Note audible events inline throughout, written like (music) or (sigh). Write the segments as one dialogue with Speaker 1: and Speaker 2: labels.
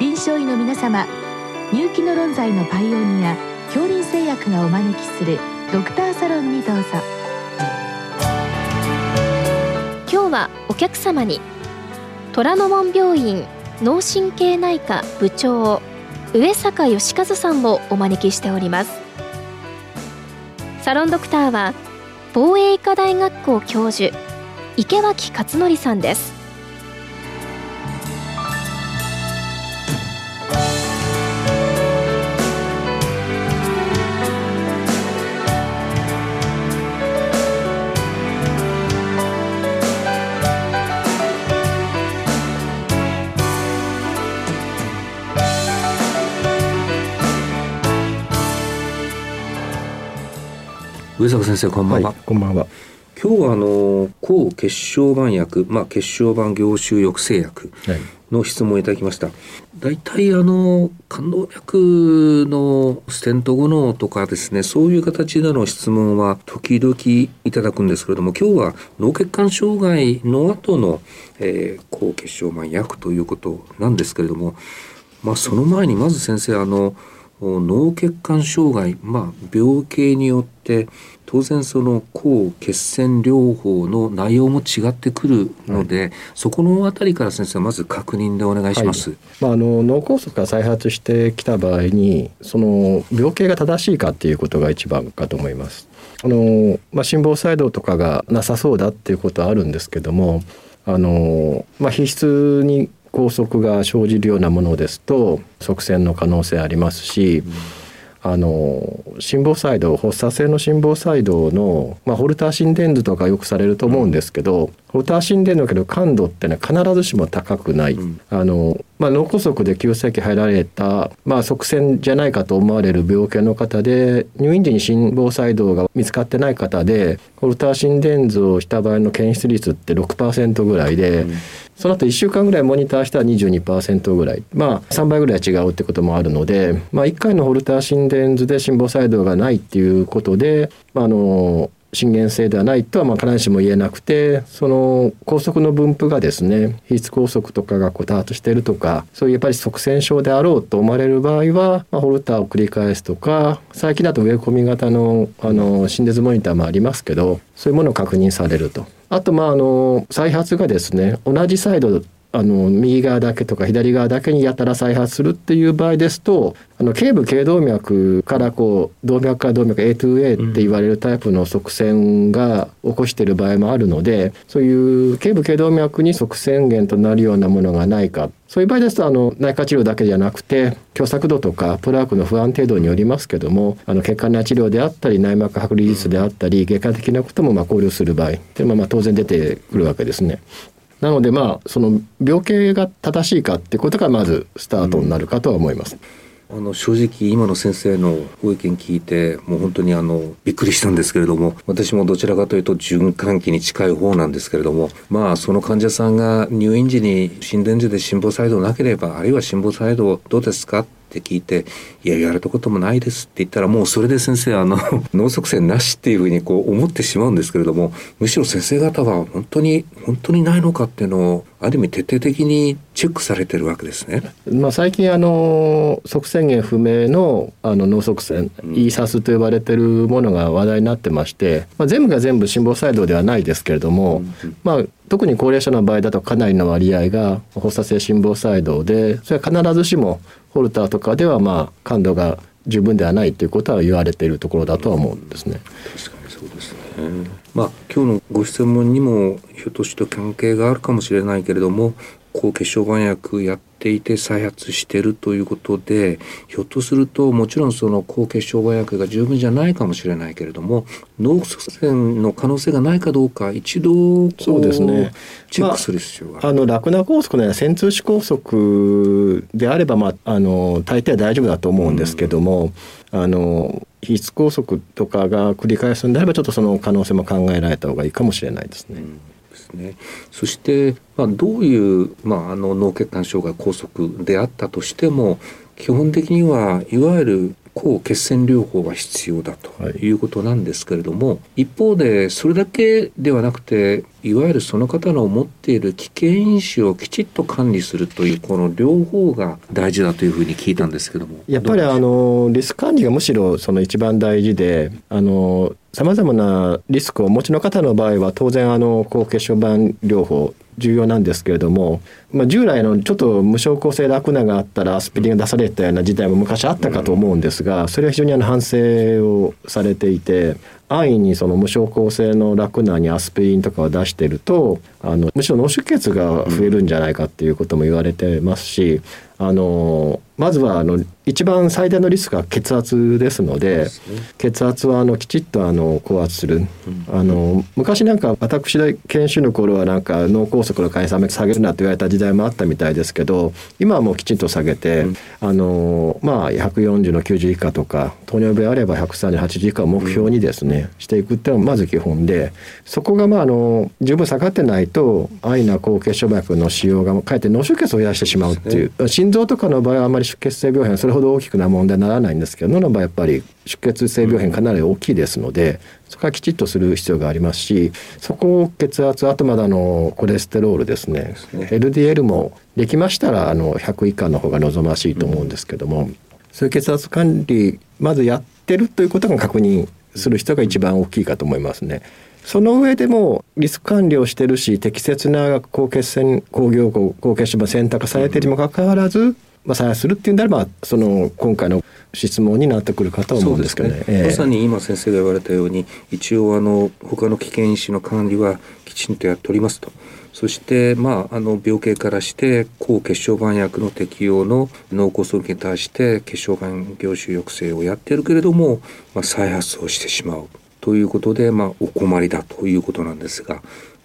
Speaker 1: 臨床医の皆様入気の論剤のパイオニア恐林製薬がお招きするドクターサロンにどうぞ。
Speaker 2: 今日はお客様に虎ノ門病院脳神経内科部長上坂義和さんをお招きしております。サロンドクターは防衛医科大学校教授池脇勝則さんです。
Speaker 3: 上坂先生こんばんは、はい、
Speaker 4: こんばんは。
Speaker 3: 今日はあの抗血小板薬、まあ、血小板凝集抑制薬の質問をいただきました。大体あの冠動脈のステント後のとかですねそういう形での質問は時々いただくんですけれども今日は脳血管障害の後の、えー、抗血小板薬ということなんですけれども、まあ、その前にまず先生あの脳血管障害、まあ、病形によって当然その抗血栓療法の内容も違ってくるので、はい、そこのあたりから先生まず確認でお願いします。はい、
Speaker 4: まあ、あの脳梗塞が再発してきた場合にその病形が正しいかっていうことが一番かと思います。あのまあ、心房細動とかがなさそうだっていうことはあるんですけどもあの、まあ、皮質に拘束が生じるようなものですと側線の可能性ありますし、あの心房細動発作性の心房細動の、まあ、ホルター心電図とかよくされると思うんですけど、ホルター心電図のけど感度ってのは必ずしも高くない、うん、あのまあ、脳梗塞で急性期入られた、まあ、側線じゃないかと思われる病気の方で入院時に心房細動が見つかってない方でホルター心電図をした場合の検出率って6%ぐらいで、うんその後1週間ぐらいモニターしたら22%ぐらいまあ3倍ぐらい違うってこともあるので、まあ、1回のホルター心電図で心房細動がないっていうことで、まあ、あの心原性ではないとはまあ必ずしも言えなくてその拘束の分布がですね皮質拘束とかがこう多発してるとかそういうやっぱり側線症であろうと思われる場合は、まあ、ホルターを繰り返すとか最近だと植え込み型のあの心電図モニターもありますけどそういうものを確認されると。あとまああの再発がですね同じサイドあの右側だけとか左側だけにやたら再発するっていう場合ですとあの頸部頸動脈からこう動脈から動脈 A2A って言われるタイプの側線が起こしている場合もあるので、そういう頸部頸動脈に側線源となるようなものがないかそういう場合ですとあの内科治療だけじゃなくて狭窄度とかプラークの不安程度によりますけどもあの血管内治療であったり内膜剥離術であったり外科的なこともま考慮する場合っていうのはまあ当然出てくるわけですね。なのでまあその病形が正しいかってことがまずスタートになるかとは思います。
Speaker 3: あの正直今の先生のご意見聞いてもう本当にあのびっくりしたんですけれども私もどちらかというと循環器に近い方なんですけれどもまあその患者さんが入院時に心電図で心房細動なければあるいは心房細動どうですかって聞いて「いや言われたこともないです」って言ったらもうそれで先生あの (laughs) 脳側線なしっていうふうにこう思ってしまうんですけれどもむしろ先生方は本当に本当にないのかっていうのをある意味徹底的にチェックされてるわけですね。
Speaker 4: まあ、最近あの側線源不明のあの脳側線、うん、イーサスと呼ばれてるものが話題になってまして、まあ、全部が全部心房細動ではないですけれども、うん、まあ特に高齢者の場合だとかなりの割合が発作性心房細動でそれは必ずしもホルターとかではまあ感度が十分ではないということは言われているところだとは思うんですね。
Speaker 3: 確かにそうですね。まあ今日のご質問にもひょっとして関係があるかもしれないけれども抗血小板薬やっていて再発してるということでひょっとするともちろんその抗血小板薬が十分じゃないかもしれないけれども脳塞栓の可能性がないかどうか一度
Speaker 4: そうですね
Speaker 3: チェックする必要がある、ま
Speaker 4: あ、あのラクナ梗塞のような線通支梗塞であれば、まあ、あの大抵は大丈夫だと思うんですけども、うん、あの皮質梗塞とかが繰り返すんであればちょっとその可能性も考えられた方がいいかもしれないですね。うんです
Speaker 3: ね。そして、まあ、どういう、まあ、あの脳血管障害拘束であったとしても基本的にはいわゆる抗血栓療法が必要だとい。うことなんですけれども、はい、一方でそれだけではなくていわゆるその方の持っている危険因子をきちっと管理するというこの両方が大事だというふうに聞いたんですけども
Speaker 4: やっぱりあのリスク管理がむしろその一番大事であのさまざまなリスクをお持ちの方の場合は当然あの抗血小板療法重要なんですけれども、まあ、従来のちょっと無症候性楽ながあったらアスピリンが出されたような時代も昔あったかと思うんですがそれは非常にあの反省をされていて安易にその無症候性のラクナにアスピリンとかを出してるとあのむしろ脳出血が増えるんじゃないかっていうことも言われてますしあのまずはあの一番最大のリスクは血圧ですので、ね、血圧はあのきちっとあの高圧する、うん、あの昔なんか私が研修の頃はなんか脳梗塞の解散下げるなって言われた時代もあったみたいですけど今はもうきちんと下げて、うん、あのまあ140の90以下とか糖尿病あれば13080以下を目標にですね、うん、していくっていうのがまず基本でそこがまああの十分下がってないと安易な高血小脈の使用がかえって脳出血を増やしてしまうっていう、ね、心臓とかの場合はあまり出血性病変それほど大きくな問題にならないんですけど脳の場合やっぱり出血性病変かなり大きいですので、そこはきちっとする必要がありますしそこを血圧あとまだのコレステロールですねですね LDL もできましたらあの100以下の方が望ましいと思うんですけども、うん、そういう血圧管理まずやってるということが確認する人が一番大きいかと思いますね。その上でもリスク管理をしてるし適切な高血栓工業高血症が選択されているにもかかわらず、まあ、再発するっていうんであればその今回の質問になってくるかと思うんですけどね、ね。
Speaker 3: えー、まさに今先生が言われたように一応あの他の危険因子の管理はきちんとやっておりますと。そして、まあ、あの病形からして抗血小板薬の適用の脳梗塞に対して血小板凝集抑制をやっているけれども、まあ、再発をしてしまうということで、まあ、お困りだということなんですが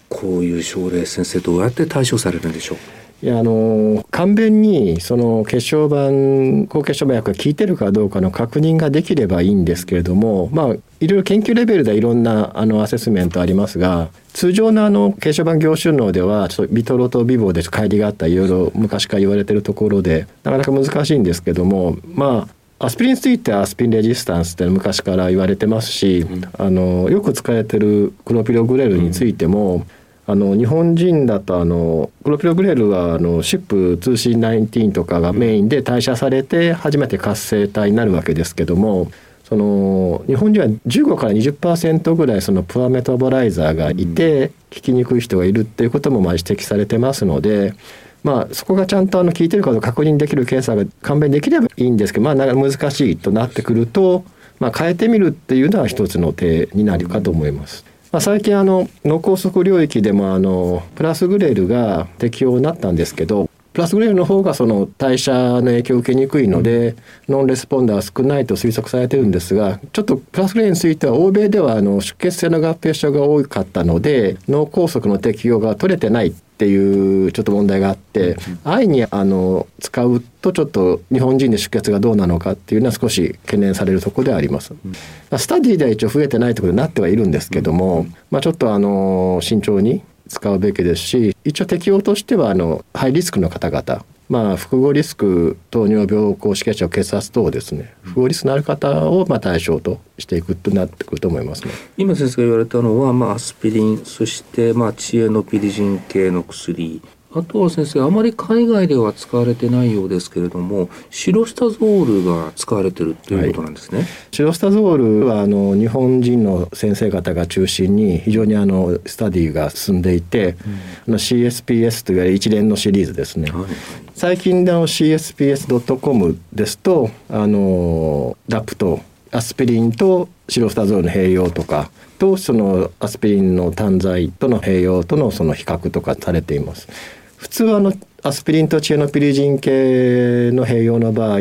Speaker 3: こういう症例先生どうやって対処されるんでしょう？
Speaker 4: いやあの簡便にその血小板高血小板薬が効いてるかどうかの確認ができればいいんですけれどもまあいろいろ研究レベルではいろんなあのアセスメントありますが通常のあの血小板凝集脳ではちょっとビトロとビボで乖離があったいろいろ昔から言われてるところでなかなか難しいんですけどもまあアスピリンについてはアスピリンレジスタンスって昔から言われてますし、うん、あのよく使われてるクロピログレルについても、うんあの日本人だとあのクロピログレルはあのシップ通信19とかがメインで代謝されて初めて活性体になるわけですけどもその日本人は15から20%ぐらいそのプアメタボライザーがいて効きにくい人がいるっていうこともまあ指摘されてますので。まあ、そこがちゃんとあの効いてるかどうか確認できる検査が簡便できればいいんですけど、まあ、難しいとなってくると、まあ、変えてみるっていうのは一つの手になるかと思います。まあ、最近あの脳梗塞領域でもあのプラスグレルが適用になったんですけどプラスグレールの方がその代謝の影響を受けにくいので、ノンレスポンダーは少ないと推測されてるんですがちょっとプラスグレールについては欧米ではあの出血性の合併症が多かったので脳梗塞の適用が取れてないっていうちょっと問題があって、安易にあの使うとちょっと日本人で出血がどうなのかっていうのは少し懸念されるところではあります。スタディでは一応増えてないところになってはいるんですけども、まあ、ちょっとあの慎重に使うべきですし一応適用としてはあのハイリスクの方々まあ、複合リスク糖尿病高脂血症血圧等ですね複合リスクのある方をまあ対象としていくとなってくると思いますね。
Speaker 3: 今先生が言われたのは、まあ、アスピリンそしてまあ知恵のピリジン系の薬。あとは先生あまり海外では使われてないようですけれどもシロスタゾールが使われてるということなんですね、はい、
Speaker 4: シロスタゾールはあの日本人の先生方が中心に非常にあのスタディが進んでいて、うん、CSPS といわれる一連のシリーズですね、はい、最近の CSPS.com ですとあのラップとアスピリンとシロスタゾールの併用とかとそのアスピリンの単剤との併用とのその比較とかされています。普通はあのアスピリンとチエノピリジン系の併用の場合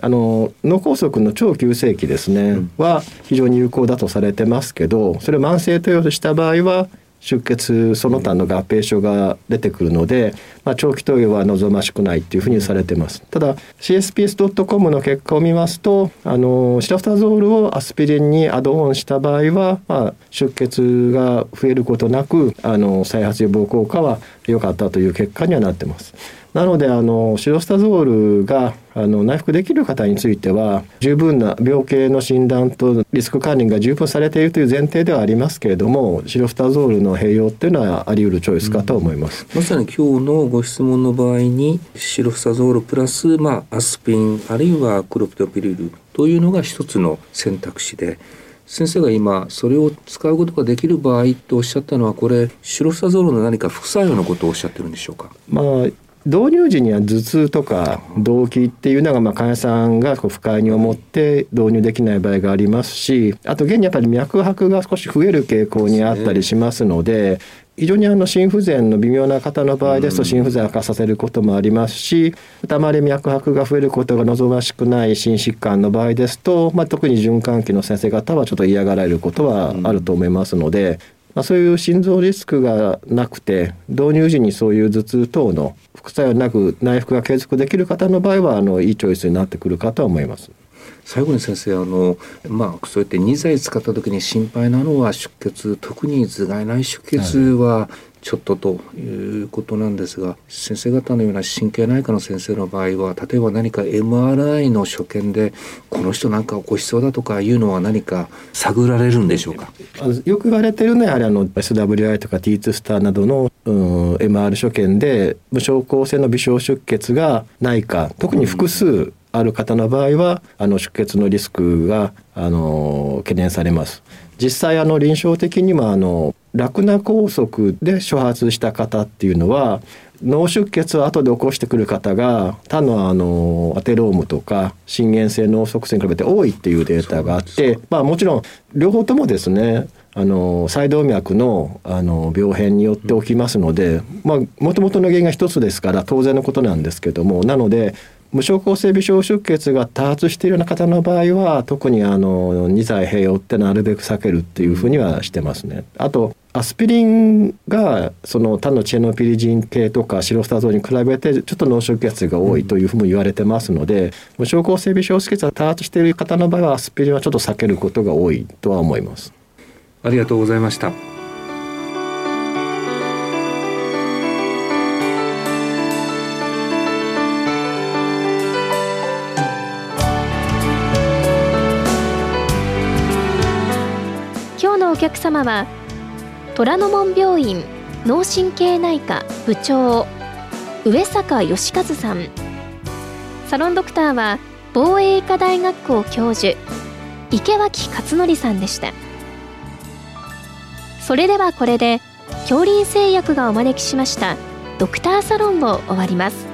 Speaker 4: あの脳梗塞の超急性期ですね、うん、は非常に有効だとされてますけどそれを慢性投与した場合は出血その他の合併症が出てくるので、まあ、長期投与は望ましくないっていうふうにされてます。ただ CSPS.com の結果を見ますとあのシラフタゾールをアスピリンにアドオンした場合は、まあ、出血が増えることなくあの再発予防効果は良かったという結果にはなってます。なのであのシロスタゾールがあの内服できる方については十分な病気の診断とリスク管理が十分されているという前提ではありますけれどもシロスタゾールの併用っていうのはあり得るチョイスかと思います、
Speaker 3: うん、まさに今日のご質問の場合にシロスタゾールプラス、まあ、アスピンあるいはクロプトピリルというのが一つの選択肢で先生が今それを使うことができる場合とおっしゃったのはこれシロスタゾールの何か副作用のことをおっしゃってるんでしょうか？
Speaker 4: まあ導入時には頭痛とか動悸っていうのがまあ患者さんが不快に思って導入できない場合がありますしあと現にやっぱり脈拍が少し増える傾向にあったりしますので非常にあの心不全の微妙な方の場合ですと心不全悪化させることもありますし、たまり脈拍が増えることが望ましくない心疾患の場合ですと、まあ、特に循環器の先生方はちょっと嫌がられることはあると思いますので、まあ、そういう心臓リスクがなくて導入時にそういう頭痛等の副作用なく内服が継続できる方の場合はあのいいチョイスになってくるかと思います。
Speaker 3: 最後に先生あの、まあ、そうやって2剤使った時に心配なのは出血特に頭蓋内出血はちょっとということなんですが先生方のような神経内科の先生の場合は例えば何か MRI の所見でこの人なんか起こしそうだとかいうのは何か探られるんでしょうか？
Speaker 4: よく言われてるのはやはりあの SWI とか T2 スターなどの、うん、MR 所見で無症候性の微小出血がないか特に複数ある方の場合はあの出血のリスクがあの懸念されます。実際あの臨床的にはあのラクナ梗塞で初発した方っていうのは脳出血を後で起こしてくる方が他のあのアテロームとか心原性脳塞栓に比べて多いっていうデータがあってまあもちろん両方ともですねあの細動脈のあの病変によって起きますのでもともとの原因が一つですから当然のことなんですけどもなので無症候性微小出血が多発しているような方の場合は特にあの2剤併用ってなるべく避けるっていうふうにはしてますね。あとアスピリンがその他のチェノピリジン系とかシロスタゾーに比べてちょっと脳出血が多いというふうに言われてますので、無症候性微小出血が多発している方の場合はアスピリンはちょっと避けることが多いとは思います。
Speaker 3: ありがとうございました。
Speaker 2: 客様は虎ノ門病院脳神経内科部長上坂義和さん。サロンドクターは防衛医科大学校教授池脇勝則さんでした。それではこれで恐林製薬がお招きしましたドクターサロンを終わります。